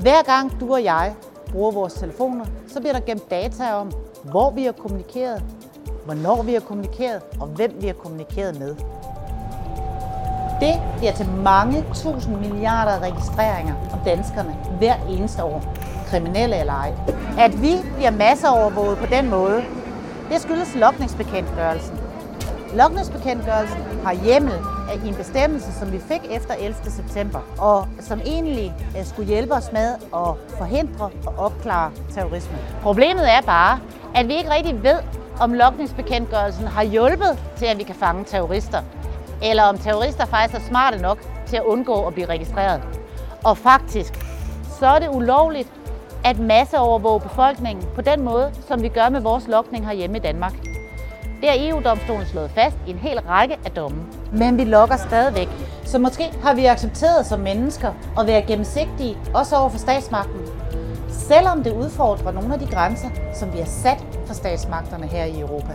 Hver gang du og jeg bruger vores telefoner, så bliver der gemt data om, hvor vi har kommunikeret, hvornår vi har kommunikeret og hvem vi har kommunikeret med. Det bliver til mange tusind milliarder registreringer om danskerne hver eneste år, kriminelle eller ej. At vi bliver masseovervåget på den måde, det skyldes logningsbekendtgørelsen, Logningsbekendtgørelsen har hjemmel i en bestemmelse, som vi fik efter 11. september, og som egentlig øh, skulle hjælpe os med at forhindre og opklare terrorisme. Problemet er bare, at vi ikke rigtig ved, om logningsbekendtgørelsen har hjulpet til, at vi kan fange terrorister, eller om terrorister faktisk er smarte nok til at undgå at blive registreret. Og faktisk, så er det ulovligt at masseovervåge befolkningen på den måde, som vi gør med vores lokning herhjemme i Danmark. Det har EU-domstolen slået fast i en hel række af domme. Men vi lokker stadigvæk. Så måske har vi accepteret som mennesker at være gennemsigtige, også over for statsmagten. Selvom det udfordrer nogle af de grænser, som vi har sat for statsmagterne her i Europa.